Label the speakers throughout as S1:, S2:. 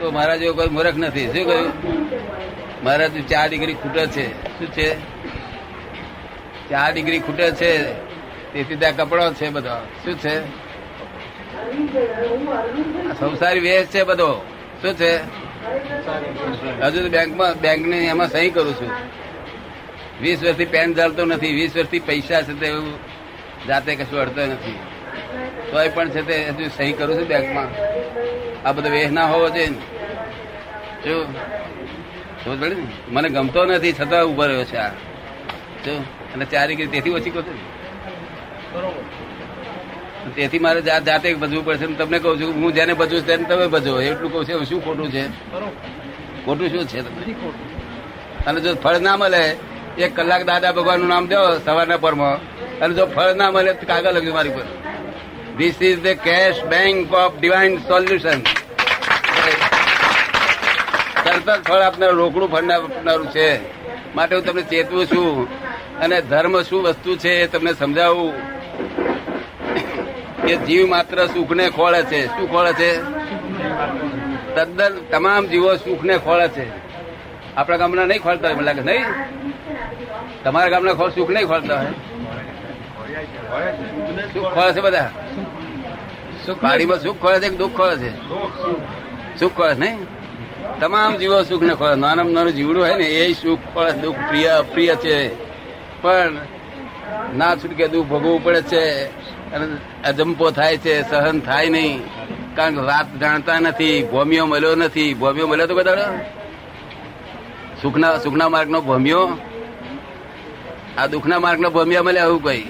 S1: તો મારા જેવો કોઈ મૂર્ખ નથી. શું કહ્યું? મારા ચાર ડિગ્રી ખૂટે છે. શું છે? ચાર ડિગ્રી ખૂટે છે. તેથી ત્યાં કપડો છે બધો. શું છે? સંસારી વેશ છે બધો. શું છે? હજુ બેંકમાં બેંકની એમાં સહી કરું છું. વીસ વર્ષથી પેન ચાલતો નથી. વીસ વર્ષથી પૈસા છે તે જાતે કશું અડતો નથી. તોય પણ છે તે હજુ સહી કરું છું બેંકમાં. આ બધો વેહ ના હોવો જોઈએ. જો મને ગમતો નથી, છતાં ઊભો રહ્યો છે આ જો, અને ચારી કે તેથી ઓછી કહું. તેથી મારે જાત જાતે ભજવું પડશે તમને કહું છું, હું જેને છું તેને તમે ભજો એટલું કહું છું શું ખોટું છે ખોટું શું છે? અને જો ફળ ના મળે, એક કલાક દાદા ભગવાનનું નામ દો સવારના પરમાં, અને જો ફળ ના મળે તો કાગળ લખ્યું મારી પર this is the cash bank of divine solution તરત જ ફળ આપનાર રોકડું ફળ આપનારું છે. માટે હું તમને ચેતવું છું અને ધર્મ શું વસ્તુ છે એ તમને સમજાવું. કે જીવ માત્ર સુખને ખોળે છે. શું ખોળે છે? તદ્દન તમામ જીવો સુખને ખોળે છે. આપણા ગામના નહીં ખોલતા હોય મને લાગે. નહીં? તમારા ગામના ખોળ સુખ નહીં ખોલતા હોય? સુખ ખોળે છે બધા? પાડીમાં સુખ ખોળે છે દુઃખ ખોળે છે? સુખ ખોળે નહીં? તમામ જીવો સુખ ને ખોળે. નાનામાં નાનું જીવડું હોય ને, એ સુખ ખોળે દુઃખ પ્રિય અપ્રિય છે. પણ ના છૂટકે દુઃખ ભોગવવું પડે છે. અને અજંપો થાય છે, સહન થાય નહીં. કારણ કે વાત જાણતા નથી, ભોમિયો મળ્યો નથી. ભોમિયો મળ્યો તો બધા સુખના સુખના માર્ગનો ભોમિયો. આ દુઃખના માર્ગનો ભોમિયા મળ્યા આવું કઈ.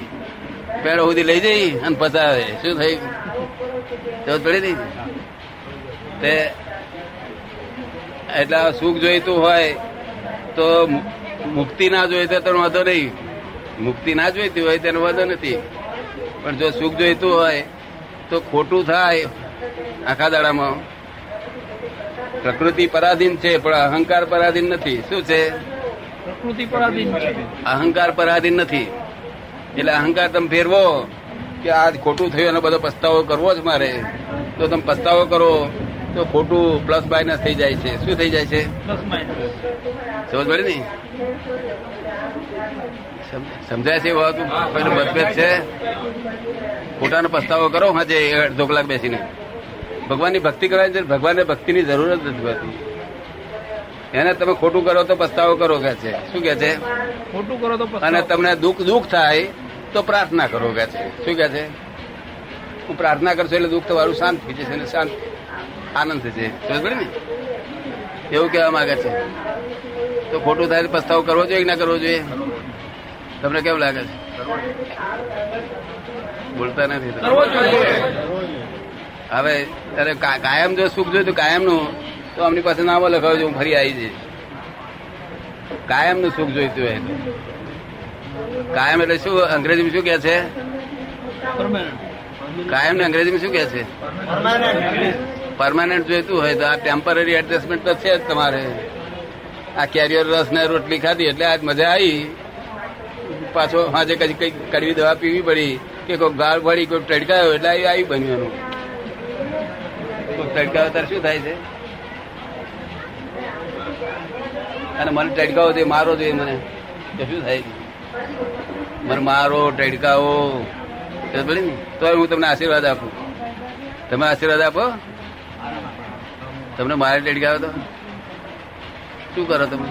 S1: પેડો સુધી લઈ જઈ અને પતાવે શું થઈ? તો પડી નહીં? તે એટલે સુખ જોઈતું હોય તો મુક્તિ ના જોઈતો તો વાંધો નહીં. મુક્તિ ના જોઈતી હોય તેનો વાંધો નથી. પણ જો સુખ જોઈતું હોય તો ખોટું થાય આખા દાડામાં. પ્રકૃતિ પરાધીન છે પણ અહંકાર પરાધીન નથી. શું છે?
S2: પ્રકૃતિ પરાધીન છે.
S1: અહંકાર પરાધીન નથી. એટલે અહંકાર તમે ફેરવો કે આ ખોટું થયું એનો બધો પસ્તાવો કરવો જ મારે. તો તમે પસ્તાવો કરો તો ખોટું પ્લસ માઇનસ થઈ જાય છે. શું થઈ જાય છે? સમજ પડે ને? સમજાય છે વાત? મતભેદ છે? ખોટાનો પસ્તાવો કરો હાજે અડધો કલાક બેસીને. ભગવાનની ભક્તિ કરવાની ભગવાનને ભક્તિની જરૂર જ નથી હોતી એને તમે ખોટું કરો તો પસ્તાવો કરો કે છે. શું કે છે?
S2: ખોટું કરો તો
S1: અને તમને દુઃખ દુઃખ થાય તો પ્રાર્થના કરો કે છે. શું કે છે? હું પ્રાર્થના કરશો એટલે દુઃખ તમારું શાંત થઈ જશે અને શાંત આનંદ થશે સમજ ને? એવું કહેવા માંગે છે. તો ખોટું થાય તો પસ્તાવો કરવો જોઈએ કે ના કરવો જોઈએ? તમને કેમ લાગે છે? બોલતા નથી હવે ત્યારે કાયમ જો સુખ જોયું કાયમનું તો અમની પાસે નામો લખાવજો હું ફરી આવી જઈશ કાયમનું સુખ જોઈતું હોય તો. કાયમ એટલે શું અંગ્રેજીમાં શું કે છે? કાયમ ને અંગ્રેજીમાં શું કે છે? પરમાનન્ટ જોઈતું હોય તો આ ટેમ્પરરી એડજસ્ટમેન્ટ તો છે જ તમારે. આ કેરિયર રસ ને રોટલી ખાધી એટલે આજ મજા આવી. પાછો આજે કઈ કઈ કડવી દવા પીવી પડી કે કોઈ ગાળ પડી કોઈ ટડકાયો એટલે આવી આવી બન્યું એનું. કોઈ ટડકાયો ત્યારે શું થાય છે? અને મને ટડકાવો દે મારો જોઈએ મને. તો શું થાય મને મારો ને તોય હું તમને આશીર્વાદ આપું. તમે આશીર્વાદ આપો? તમને મારે ટેડકાવો તો? શું કરો તમે?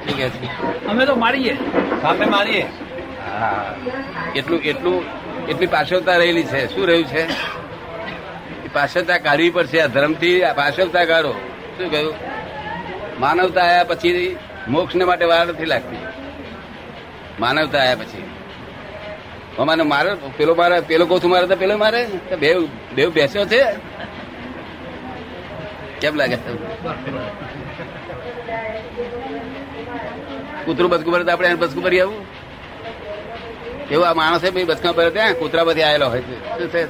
S1: શું કે
S2: અમે તો મારીએ.
S3: સામે મારીએ.
S1: હા. એટલું એટલું એટલી પાછળતા રહેલી છે? શું રહ્યું છે? પાછળતા કાઢવી પડશે. આ ધર્મથી આ પાછળતા કાઢો. શું કહ્યું? માનવતા આયા પછી મોક્ષને માટે વાર નથી લાગતી. માનવતા આવ્યા પછી. અમારે મારે પેલો મારે, પેલો કોથું મારે તો પેલો મારે. બે બે બેસ્યો છે. કેમ લાગે? કૂતરું બચકું ભરે આપણે એને બચકું ભરી આવું. એવું આ માણસે ભાઈ બચકા ભરે ત્યાં કૂતરા બધી આવેલો હોય છે.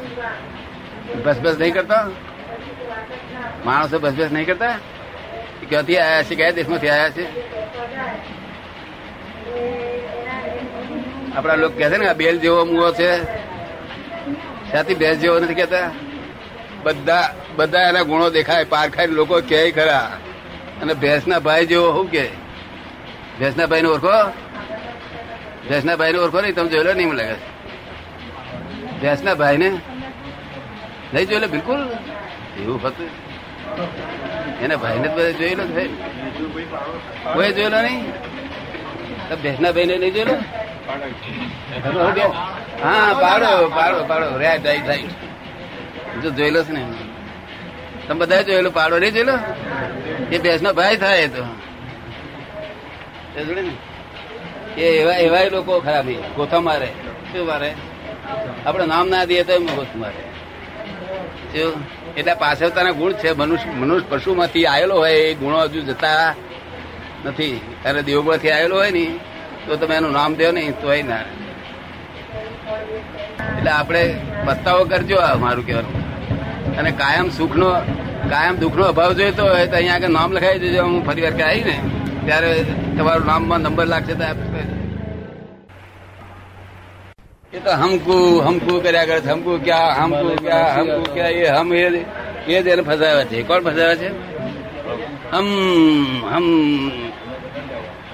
S1: બસ બસ નહીં કરતા? માણસો બસ બસ નહીં કરતા? ક્યાંથી આયા છે કયા દેશમાંથી આવ્યા છે? આપણા લોકો કહે છે ને, આ બેલ જેવો મુવો છે. ત્યાંથી ભેંસ જેવો નથી કેતા બધા બધા એના ગુણો દેખાય પારખાય લોકો કહે ખરા. અને ભેંસના ભાઈ જેવો શું કે ભેંસના ભાઈ ને ઓળખો? ભેંસના ભાઈ ને ઓળખો નહીં, તમે જોયેલો નહીં મને લાગે. ભેંસના ભાઈ ને નહીં જોયેલો? બિલકુલ. એવું હતું. એના ભાઈ ને બધા જોયેલો છે કોઈ જોયેલો નહીં? ભેંસના ભાઈ ને નહીં જોયેલો? હા, પાડો પાડો પાડો રાઈટ રાઈટ રાઈટ જો જોયેલો છે ને તમે બધા જોયેલો પાડો નહીં જોયેલો? એ ભેંસ નો ભાઈ થાય તો. એ એવા એવા લોકો ખરાબ ગોથા મારે. શું મારે? આપણે નામ ના દઈએ તો એમ ગોથ મારે. શું? એટલે તને ગુણ છે. મનુષ્ય મનુષ્ય પશુમાંથી આવેલો હોય, એ ગુણો હજુ જતા નથી. અને દેવગુણથી આવેલો હોય ને તો તમે એનું નામ દો ને, તો ના. એટલે આપણે પસ્તાવો કરજો મારું કહેવાનું. અને કાયમ સુખનો, કાયમ દુઃખનો અભાવ જોઈતો હોય તો અહીંયા આગળ નામ લખાવી દેજો, હું ફરી વાર કે ત્યારે તમારું નામમાં નંબર લાગશે તો એ તો હમકુ હમકુ કર્યા કરે હમકુ ક્યાં હમકુ ક્યાં હમકુ ક્યાં, એ હમ, એ જ એને ફસાવ્યા છે. કોણ ફસાવ્યા છે? હમ હમ.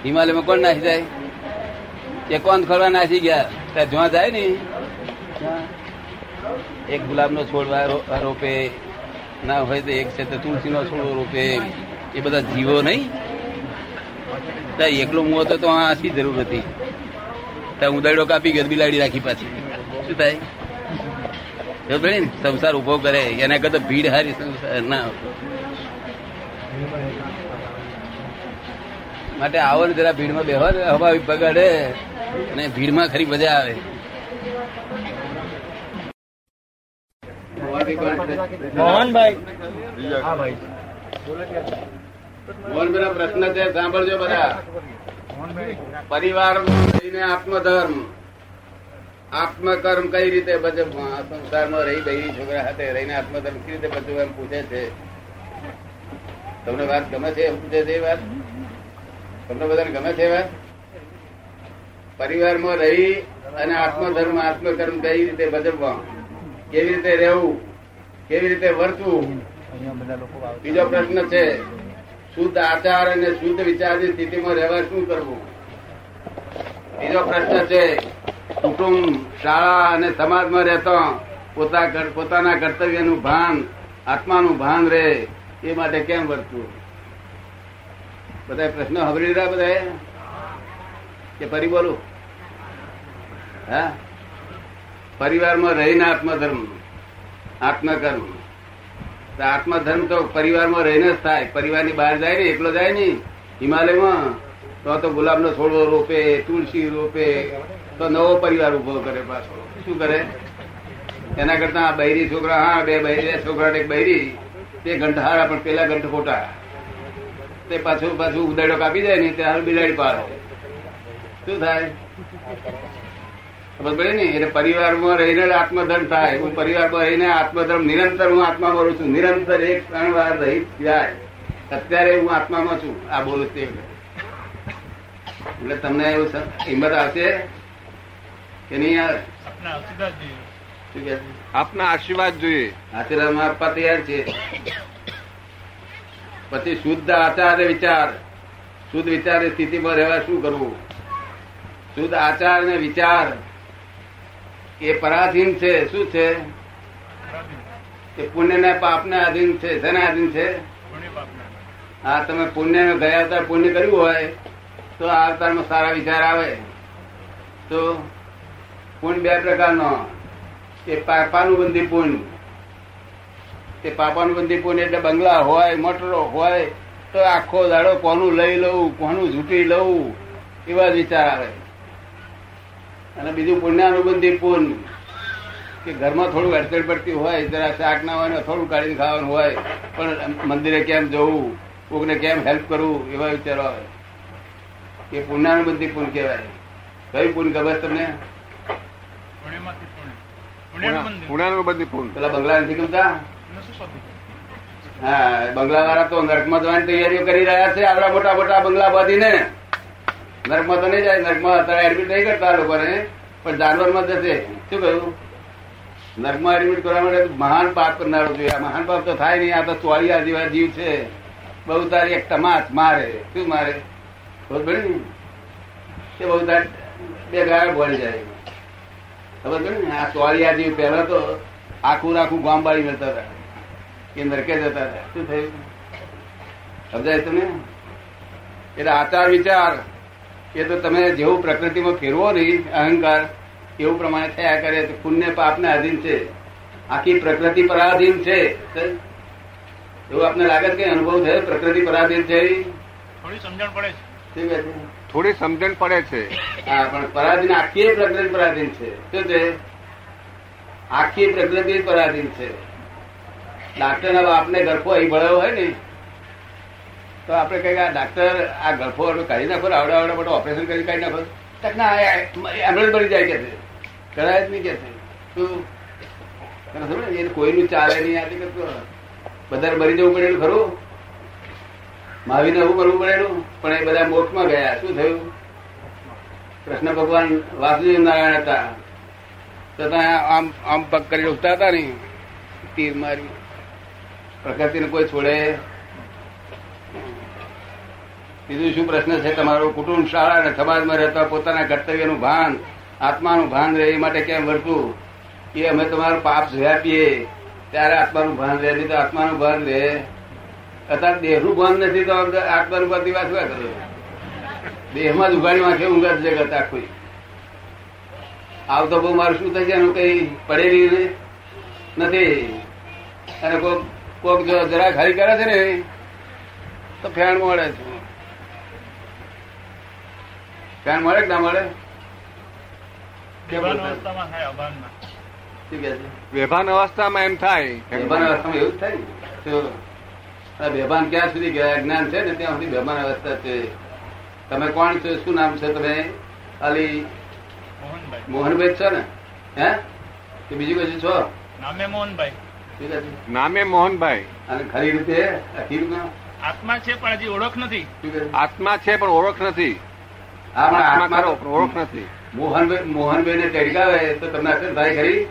S1: હિમાલયમાં કોણ નાસી જાય? એ કોણ ખોરવા નાસી ગયા? ત્યાં જોવા જાય ને? એક ગુલાબનો છોડ રોપે, ના હોય તો એક છે તો તુલસીનો છોડ રોપે એ બધા જીવો નહીં? ત્યાં એકલો મું હતો તો આસી જરૂર હતી. ત્યાં ઉદાડો કાપી ગરબી લાડી રાખી પાછી. શું થાય? સંસાર ઊભો કરે, એના કરતા ભીડ હારી સંસાર ના માટે આવો ને જરા ભીડમાં બેહો ને હવા બગાડે અને ભીડમાં ખરી મજા આવે.
S2: મોહનભાઈ.
S1: પ્રશ્ન છે સાંભળજો બધા. પરિવાર રહીને આત્મધર્મ. આત્મકર્મ કઈ રીતે બચવવા સંસારમાં રહી બૈરી છોકરા સાથે રહીને આત્મધર્મ કઈ રીતે બચવું એમ પૂછે છે. તમને વાત ગમે છે પૂછે છે વાત? તમને બધાને ગમે છે વાત? પરિવારમાં રહી અને આત્મધર્મ આત્મકર્મ કઈ રીતે ભજવવા કેવી રીતે રહેવું? કેવી રીતે વર્તવું? બીજો પ્રશ્ન છે શુદ્ધ આચાર અને શુદ્ધ વિચારની સ્થિતિમાં રહેવા શું કરવું? બીજો પ્રશ્ન છે કુટુંબ શાળા અને સમાજમાં રહેતા પોતા પોતાના કર્તવ્યનું ભાન આત્માનું ભાન રહે. એ માટે કેમ વર્તવું બધા પ્રશ્નો હબરી લીધા બધા કે ફરી બોલું? હા? પરિવારમાં રહીને આત્મધર્મ, આત્મકર્મ. આત્મધર્મ તો પરિવારમાં રહીને જ થાય. પરિવારની બહાર જાય ને એકલો જાય ને હિમાલયમાં તો તો ગુલાબનો છોડવો રોપે, તુલસી રોપે. તો નવો પરિવાર ઊભો કરે પાછો. શું કરે? એના કરતા બૈરી છોકરા, હા, બે બૈરી છોકરા એક બૈરી. તે ઘંટા હારા પણ પેલા ઘંટ ખોટા. તે પાછું પાછું ઉદાડો કાપી જાય ને ત્યારે બિલાડી પાડે. શું થાય? ખબર પડે ને? એટલે પરિવારમાં રહીને આત્મધર્મ થાય. હું પરિવારમાં રહીને આત્મધર્મ નિરંતર હું આત્મા કરું છું. નિરંતર એક ત્રણ વાર રહી જાય. અત્યારે હું આત્મામાં છું. આ બોલું તે એટલે તમને એવું હિંમત આવશે કે નહીં યાર શું કે
S3: આપના આશીર્વાદ જોઈએ.
S1: આશીર્વાદ આપવા તૈયાર છે. પછી શુદ્ધ આચાર અને વિચાર. શુદ્ધ વિચાર સ્થિતિમાં રહેવા શું કરવું? શુદ્ધ આચાર અને વિચાર. એ પરાધીન છે, શું છે? એ પુણ્ય ને પાપ ને આધીન છે, શેના આધીન છે? હા, તમે પુણ્ય ગયા અવતાર પુણ્ય કર્યું હોય, તો આ અવતારમાં સારા વિચાર આવે. તો પુણ્ય બે પ્રકારનો. એ પાપાનું બંધી પુણ્ય તે પાપાનું બંધી પુણ્ય એટલે બંગલા હોય, મોટરો હોય, તો આખો દાડો કોનું લઈ લઉં, કોનું ઝૂંટી લઉં, એવા જ વિચાર આવે. અને બીજું પુણ્યાનુબંધી પુણ્ય કે ઘરમાં થોડું અડચણ પડતી હોય, જરા શાક ના હોય થોડું કાઢીને ખાવાનું હોય, પણ મંદિરે કેમ જવું, કોકને કેમ હેલ્પ કરવું, એવા વિચારો આવે. એ પુણ્યાનુબંધી પુણ્ય કહેવાય. કયું પુણ્ય ખબર તમને?
S3: પુણાનું બધી પૂર્ણ
S1: પેલા બંગલા નથી ગમતા હા બંગલા વાળા તો નરકમાં જવાની તૈયારીઓ કરી રહ્યા છે આવડા મોટા મોટા બંગલા બાંધીને. નરકમાં તો નહીં જાય નરકમાં અત્યારે એડમિટ નહીં કરતા લોકોને પણ જાનવરમાં જશે. શું કહ્યું? નર્કમાં એડમિટ કરવા માટે મહાન પાપ કરનારો જોઈએ મહાન પાપ તો થાય નહીં આ તો ચોળિયા જેવા જીવ છે. બહુ તારી એક તમાચ મારે. શું મારે? ખબર પડી ને? તે બહુ તાર બે ગાળ ભળી જાય. ખબર પડે ને? આ ચોળિયા જેવી પહેલા તો આખું આખું ગામબાળી જતા મળતા હતા. કે નરકે જતા હતા. શું થયું? સમજાય તમે એટલે આચાર વિચાર એ તો તમે જેવું પ્રકૃતિમાં ફેરવો નહીં અહંકાર એવું પ્રમાણે થયા કરે તો પુણ્ય પાપને આધીન છે. આખી પ્રકૃતિ પરાધીન છે. એવું આપને લાગે કે અનુભવ થયો? પ્રકૃતિ પરાધીન છે
S2: થોડી સમજણ પડે છે?
S3: થોડી સમજણ પડે છે.
S1: પણ પરાધીન આખી પ્રકૃતિ પરાધીન છે. શું છે? આખી પ્રકૃતિ પરાધીન છે. ડાક્ટર ના બાપને ગરફો અહીં ભળ્યો હોય ને, તો આપણે કહીએ આ ડાક્ટર આ ગરફો કાઢી નાખો, આવડે આવડે મોટો ઓપરેશન કરી કાઢી નાખો. ના એમ્બ્યુલન્સ બની જાય કે છે? કરાય જ નહીં કે છે? એ કોઈનું ચાલે નહીં, આ કરતું બધાને મરી જવું પડે ખરું? મહાવીરને શું કરવું પડેલું? પણ એ બધા મોક્ષમાં ગયા. શું થયું? કૃષ્ણ ભગવાન વાસુદેવ નારાયણ હતા. તો ત્યાં આમ આમ પગ કરી ઉઠતા હતા ને, તીર મારી. પ્રકૃતિને કોઈ છોડે. બીજું શું પ્રશ્ન છે? તમારો કુટુંબ શાળા અને સમાજમાં રહેતા પોતાના કર્તવ્યનું ભાન, આત્માનું ભાન રહે એ માટે કેમ વર્તું? એ અમે તમારું પાપ વ્યાપીએ ત્યારે આત્માનું ભાન રહે, નહીં તો આત્માનું ભાન રહે. અત્યારે દેહનું ભાન નથી તો આત્માનું ભાન દિવસ શું કરો? દેહમાં જ ઉગાડી વાંખે ઊંઘા જગત આખું. આવતો બહુ મારું શું થશે એનું કઈ પડેલી નથી. અને કોક કોક જો જરા ખાલી કરે છે ને તો ફેણ મળે છે. ફેણ મળે કે ના મળે?
S2: વ્યવહાર અવસ્થામાં
S3: એમ થાય.
S1: વ્યવહાર અવસ્થામાં એવું જ થાય બેભાન ક્યાં સુધી ગયા? જ્ઞાન છે ને ત્યાં સુધી બેભાન અવસ્થા છે. તમે કોણ છો? શું નામ છે તમે? અલી?
S2: મોહનભાઈ.
S1: મોહનભાઈ છો ને? હે? કે બીજું કશું છો?
S2: નામે મોહનભાઈ?
S3: નામે મોહનભાઈ.
S1: અને ખરી રીતે?
S2: આત્મા છે પણ હજી ઓળખ નથી?
S3: આત્મા છે પણ ઓળખ નથી. ઓળખ નથી.
S1: મોહનભાઈ મોહનભાઈ ને ટેડકાવે તો તમને અસર થાય ખરી?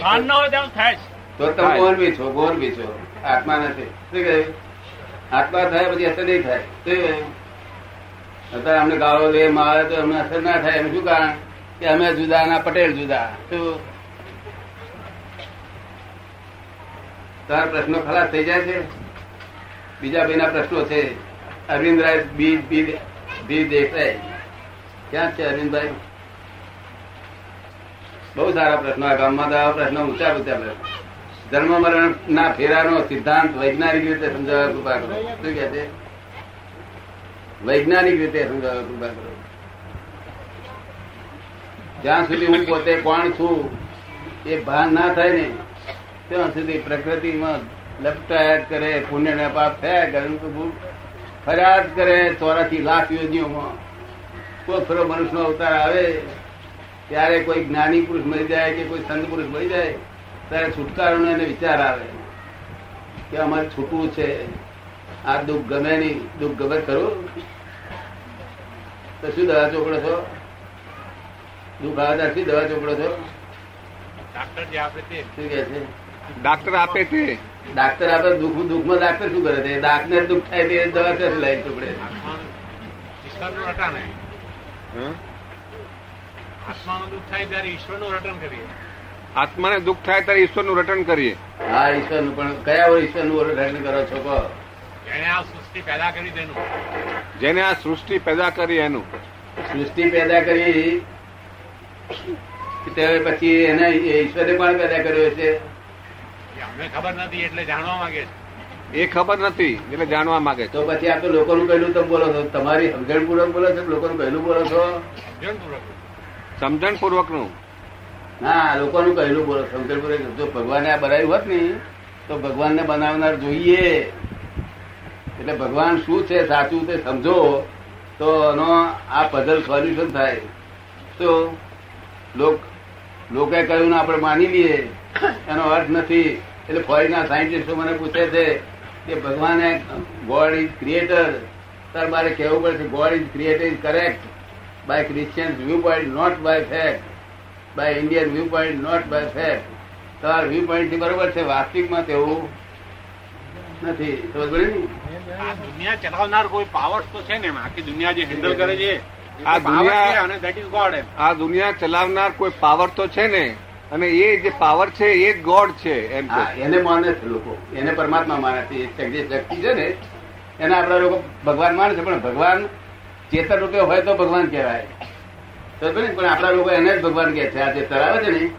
S2: ભાન ન હોય તેમ થાય
S1: તો તમે. મોહનભાઈ છો મોહનભાઈ છો. આત્મા નથી. શું કહે? આત્મા થાય પછી અસર નહીં થાય. શું? અત્યારે અમને ગાળો લે, મારે તો અમને અસર ના થાય. એમ શું કારણ? કે અમે જુદા ના પટેલ જુદા. શું? તારા પ્રશ્નો ખલાસ થઈ જાય છે? બીજા ભાઈના પ્રશ્નો છે. અરવિંદ રાય બી બી બી દેસાઈ. ક્યાં છે અરવિંદભાઈ? બહુ સારા પ્રશ્નો આ ગામમાં તો આવા પ્રશ્નો ઊંચા ઊંચા પ્રશ્નો જન્મ મરણ ના ફેરાનો સિદ્ધાંત વૈજ્ઞાનિક રીતે સમજાવવા કૃપા કરો. શું કે વૈજ્ઞાનિક રીતે સમજાવવા કૃપા કરો. જ્યાં સુધી હું પોતે કોણ છું, એ ભાન ના થાય ને, ત્યાં સુધી પ્રકૃતિમાં લપટાયા કરે પુણ્ય ને પાપ થયા કરે ફરિયાદ કરે ચોરાથી લાખ યોજનીઓમાં. કોઈ ખરો મનુષ્યનો અવતાર આવે, ત્યારે કોઈ જ્ઞાની પુરુષ મળી જાય કે કોઈ સંત પુરુષ મળી જાય ત્યારે છુટકારોનો એને વિચાર આવે કે અમારે છૂટવું છે. આ દુઃખ ગમે નહીં દુઃખ ગમે ખરું તો શું દવા ચોપડો છો? દુઃખ આવે શું દવા ચોપડો છો?
S2: ડાક્ટર જે આપે તે.
S1: શું કે છે?
S3: ડાક્ટર આપે તે.
S1: ડાક્ટર આપે દુઃખ દુઃખમાં ડાક્ટર શું કરે છે? ડાક્ટર દુઃખ થાય તે દવા ક્યાંથી લાવી ચોપડે?
S2: આત્માનું? દુઃખ થાય ત્યારે ઈશ્વરનું રટન કરીએ.
S3: આત્માને દુઃખ થાય ત્યારે ઈશ્વરનું રટન કરીએ.
S1: હા ઈશ્વરનું પણ કયા હોય ઈશ્વરનું રટણ કરો છો કહો.
S2: એને આ સૃષ્ટિ પેદા કરી તેનું.
S3: જેને આ સૃષ્ટિ પેદા કરી એનું.
S1: સૃષ્ટિ પેદા કરી પછી એને ઈશ્વરે પણ પેદા કર્યો છે.
S2: અમને ખબર નથી એટલે જાણવા માંગે છે.
S3: એ ખબર નથી એટલે જાણવા માંગે
S1: તો પછી આ તો લોકોનું કહેલું તમે બોલો છો. તમારી સમજણ પૂર્વક બોલો છો લોકો લોકોનું કહેલું બોલો છો?
S2: સમજણપૂર્વક.
S3: સમજણ પૂર્વકનું
S1: ના લોકોનું કહેલું બોલો, શંકરપુરે જો ભગવાને આ બનાવ્યું હોત ને, તો ભગવાનને બનાવનાર જોઈએ. એટલે ભગવાન શું છે, સાચું તે સમજો. તો એનો આ પઝલ સોલ્યુશન થાય. તો લોક, લોકોએ કહ્યું ને આપણે માની લઈએ. એનો અર્થ નથી. એટલે ફોરેનના સાયન્ટિસ્ટો મને પૂછે છે કે ભગવાન ગોડ ઇઝ ક્રિએટર તાર મારે કહેવું પડશે God is creator is correct by Christian view point not by fact by Indian view point not by fact તમારા વ્યૂ પોઈન્ટથી બરોબર છે વાસ્તવિકમાં તેવું નથી. સમજ?
S2: દુનિયા ચલાવનાર કોઈ પાવર્સ તો છે ને આખી દુનિયા જે હેન્ડલ કરે છે
S3: આ દુનિયા-
S2: અને દેટ ઇઝ ગોડ
S3: આ દુનિયા ચલાવનાર કોઈ પાવર તો છે ને? અને એ જે પાવર છે એ જ ગોડ છે એમ
S1: એને માને છે લોકો. એને પરમાત્મા માને છે. જે શક્તિ છે ને એને આપણા લોકો ભગવાન માને છે પણ ભગવાન ચેતન રૂપે હોય તો ભગવાન કહેવાય. પણ પણ આપણા લોકો એને જ ભગવાન કે છે. આ જે તળાવે છે ને,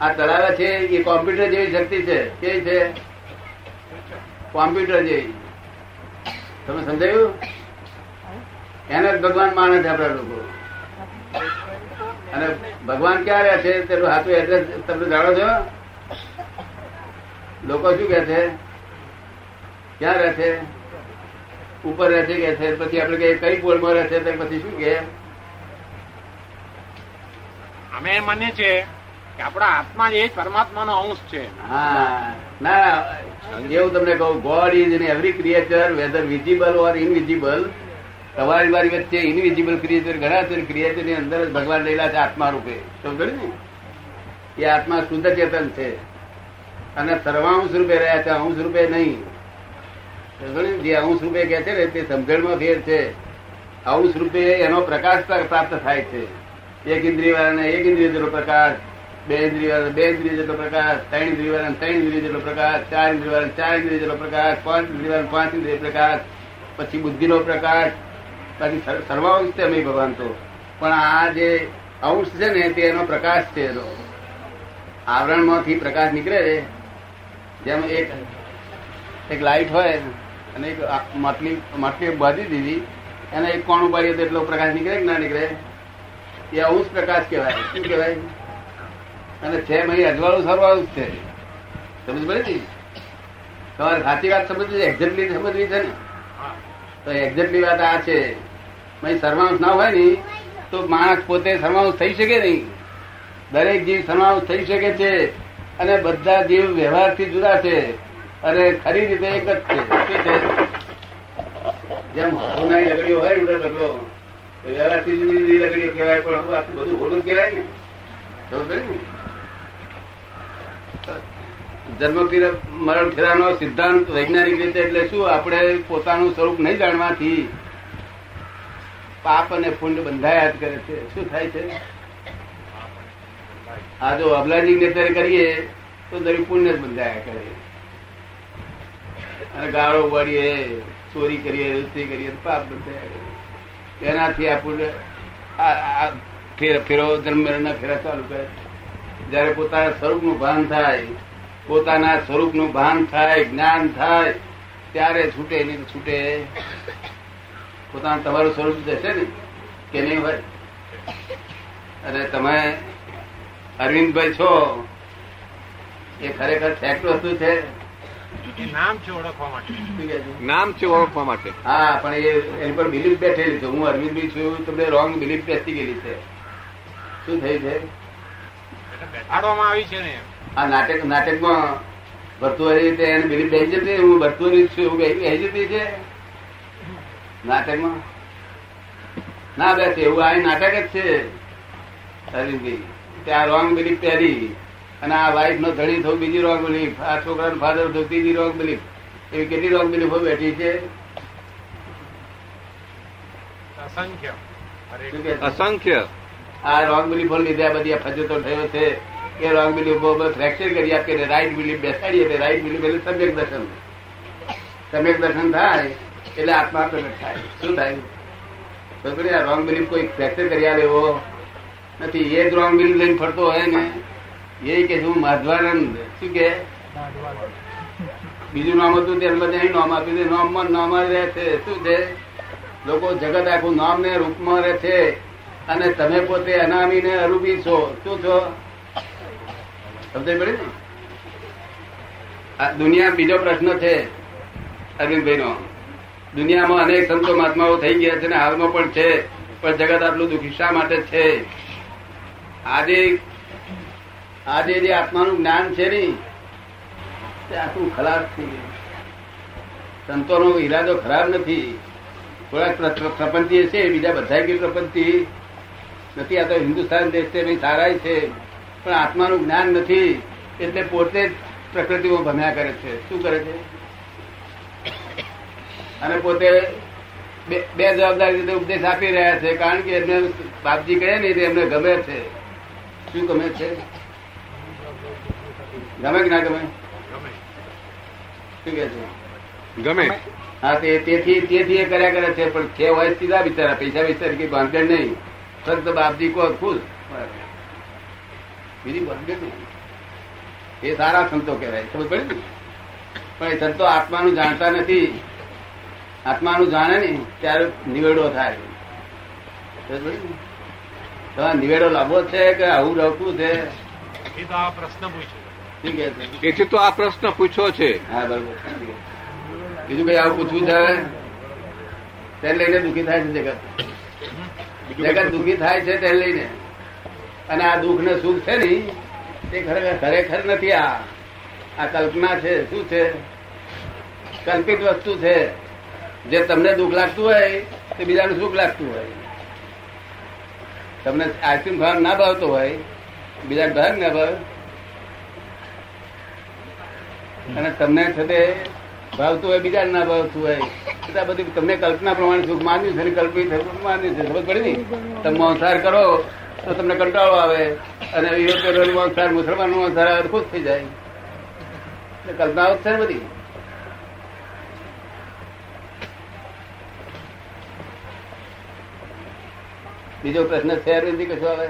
S1: આ તળાવે છે એ કોમ્પ્યુટર જેવી શક્તિ છે. કેવી છે? કોમ્પ્યુટર જેવી. તમે સમજાયું? એને જ ભગવાન માને છે આપણા લોકો. અને ભગવાન ક્યાં રહે છે? તેનું હાથું એડ્રેસ તમે જાણો છો? લોકો શું કે છે? ક્યાં રહે છે? ઉપર રહે છે કે છે? પછી આપણે કઈ કઈ પોળમાં રહે છે? પછી શું કે
S2: અમે માનીએ છીએ કે આપણા આત્મા એ પરમાત્માનો અંશ છે.
S1: હા. ના એવું તમને કહું God is in every creature whether visible or invisible તમારી મારી વચ્ચે ઇનવિઝિબલ ક્રિએચર ઘણા છે ક્રિએચરની અંદર જ ભગવાન રહેલા છે આત્મા રૂપે. સમજો ને? એ આત્મા શુદ્ધ ચેતન છે. અને સર્વાંશ રૂપે રહ્યા છે, અંશ રૂપે નહીં. જે અંશ રૂપે કે છે ને, તે સમજણમાં ફેર છે. અંશ રૂપે એનો પ્રકાશ પ્રાપ્ત થાય છે. એક ઇન્દ્રિય વાળાને એક ઇન્દ્રિય જેટલો પ્રકાશ બે ઇન્દ્રિય વાળાને બે ઇન્દ્રિય જેટલો પ્રકાશ ત્રણ ઇન્દ્રિય વાળાને ત્રણ ઇન્દ્રિય જેટલો પ્રકાશ ચાર ઇન્દ્રિય વાળાને ચાર ઇન્દ્રિય જેટલો પ્રકાશ પાંચ ઇન્દ્રિય વાળાને પાંચ ઇન્દ્રિય પ્રકાશ પછી બુદ્ધિનો પ્રકાશ પછી સર- સર્વાંશ છે અમે ભગવાન તો. પણ આ જે અંશ છે ને, તે એનો પ્રકાશ છે એનો. આવરણમાંથી પ્રકાશ નીકળે છે. જેમ એક એક લાઈટ હોય અને એક માટલી માટલી બાંધી દીધી, એને એક કોણ ઉપાડીએ તો એટલો પ્રકાશ નીકળે કે ના નીકળે? એ અંશ પ્રકાશ કહેવાય. શું કહેવાય? અને છે મહી અજવાળું સર્વાંશ છે. સમજ પડે ને? તમારે સાચી વાત સમજવી છે? એક્ઝેક્ટલી સમજવી છે ને? તો એક્ઝેક્ટલી વાત આ છે. મહી સર્વાંશ ના હોય ને, તો માણસ પોતે સર્વાંશ થઈ શકે નહીં. દરેક જીવ સમાવેશ થઈ શકે છે અને બધા જીવ વ્યવહારથી જુદા છે. અને ખરી રીતે એક જ છે. જેમ હોનારી હોય જન્મ મરણ ફેરાનો સિદ્ધાંત વૈજ્ઞાનિક રીતે એટલે શું? આપણે પોતાનું સ્વરૂપ નહીં જાણવાથી પાપ અને પુણ્ય બંધાયા જ કરે છે. શું થાય છે? આ જો અબલાજી નેતર કરીએ, તો દરેક પુણ્ય જ બંધાયા કરે. અને ગાળો વાળીએ ચોરી કરીએ રસ્તી કરીએ પાપ બંધાયા કરે. એનાથી આ પુણ્ય આ- આ ફેરો જન્મ ફેરા ચાલુ કરે. જયારે પોતાના સ્વરૂપનું ભાન થાય, પોતાના સ્વરૂપનું ભાન થાય, જ્ઞાન થાય, ત્યારે છૂટે નહીં છૂટે. પોતાનું તમારું સ્વરૂપ જશે ને? કે નહીં હોય? અરે તમે અરવિંદભાઈ છો, એ ખરેખર ફેક્ટ વસ્તુ છે.
S2: એ નામ છે ઓળખવા માટે.
S1: શું કહે છે?
S3: નામ છે ઓળખવા માટે.
S1: હા પણ એ એની પર બિલીફ બેઠેલી છે. હું અરવિંદભાઈ છું તમને રોંગ બિલીફ બેસી ગયેલી છે. શું થઈ છે?
S2: બેસાડવામાં આવી છે ને
S1: આ નાટક નાટકમાં ભરતુઆરી રીતે એને બિલીફ બેસી જતી હું ભરતુઆરી છું. એવું બેસી બેસી જતી છે? નાટકમાં? ના બેસે. એવું આ નાટક જ છે અરવિંદભાઈ. ત્યાં રોંગ બિલીફ પહેરી. અને આ વાઈફ નો ધણી થવું બીજી રોંગ બિલીફ આ છોકરાનો ફાધર થયું ત્રીજી રોંગ બિલીફ એવી કેટલી રોંગ બિલીફો બેઠી છે?
S2: અસંખ્ય.
S1: આ રોંગ બિલીફો લીધે આ બધી ફજતો થયો છે. એ રોંગ બિલીફો ફ્રેક્ચર કરી આપીને રાઈટ બિલીફ બેસાડીએ એટલે રાઈટ બિલીફ એટલે સમ્યક દર્શન સમ્યક દર્શન થાય એટલે આત્મા પ્રગટ થાય. શું થાય? તો આ રોંગ બિલીફ કોઈ ફ્રેક્ચર કરી આવે એવો નથી. એ જ રોંગ બિલીફ લઈને ફરતો હોય ને એ કે હું માધવાનંદ? શું કે? બીજું નામ હતું તેમ બધા નામ આપ્યું છે. નામમાં નામ રહે છે. શું છે? લોકો જગત આખું નામ ને રૂપમાં રહે છે. અને તમે પોતે અનામી ને અરૂપી છો. શું છો? સમજ પડી ને? દુનિયા બીજો પ્રશ્ન છે અરવિંદભાઈ નો દુનિયામાં અનેક સંતો મહાત્માઓ થઈ ગયા છે ને હાલમાં પણ છે. પણ જગત આટલું દુઃખી શા માટે છે? આજે આજે જે આત્માનું જ્ઞાન છે ને, તે આખું ખરાબ થઈ ગયું. સંતોનો ઈરાદો ખરાબ નથી. થોડાક પ્ર- પ્ર- પ્રપંચી છે બીજા બધા કે નથી, આ તો હિન્દુસ્તાન દેશ છે ભાઈ સારાય છે. પણ આત્માનું જ્ઞાન નથી, એટલે પોતે જ પ્રકૃતિમાં ભમ્યા કરે છે. શું કરે છે? અને પોતે બે જવાબદારી રીતે ઉપદેશ આપી રહ્યા છે, કારણ કે એમને બાપજી કહે ને એમને ગમે છે. શું ગમે છે? ગમે કે ના ગમે?
S2: ગમે.
S1: શું કે છે?
S3: ગમે.
S1: હા તે તેથી તેથી એ કર્યા કરે છે પણ છે હોય સીધા બિચારા પૈસા વિચાર કઈ બાંધેડ નહીં. ફક્ત બાપજી કો ખુશ બીજી નહીં. એ સારા સંતો કહેવાય ખબર પડે ને? પણ એ સંતો આત્માનું જાણતા નથી. આત્માનું જાણે ને ત્યારે નિવેડો થાય. નિવેડો લાંબો છે કે આવું રાખવું છે?
S2: એ તો આ પ્રશ્ન પૂછ્યો.
S3: એથી તો આ પ્રશ્ન પૂછ્યો છે.
S1: બીજું કઈ આવું પૂછવું છે? તેને લઈને દુઃખી થાય છે જગત. જગત દુઃખી થાય છે તેને લઈને. અને આ દુઃખ ને સુખ છે ને એ ખરેખર ખરેખર નથી આ. આ કલ્પના છે, શું છે? કલ્પિત વસ્તુ છે. જે તમને દુઃખ લાગતું હોય, તે બીજાને સુખ લાગતું હોય. તમને આઈસ્ક્રીમ ખાવાનું ના ભાવતો હોય બીજા ભાગ ના ભાવે અને તમને છે ભાવતું હોય બીજા ના ભાવતું હોય. બધા બધી તમને કલ્પના પ્રમાણે સુખ માન્યું છે કલ્પિત માન્યું છે ખબર પડી ને તમે મંસાર કરો તો તમને કંટાળો આવે અને યુરોપિયન મંસાર મુસલમાન મંસાર આવે ખુશ થઈ જાય. એટલે કલ્પનાઓ છે ને બધી? બીજો પ્રશ્ન છે, અરવિંદજી, કશો આવે?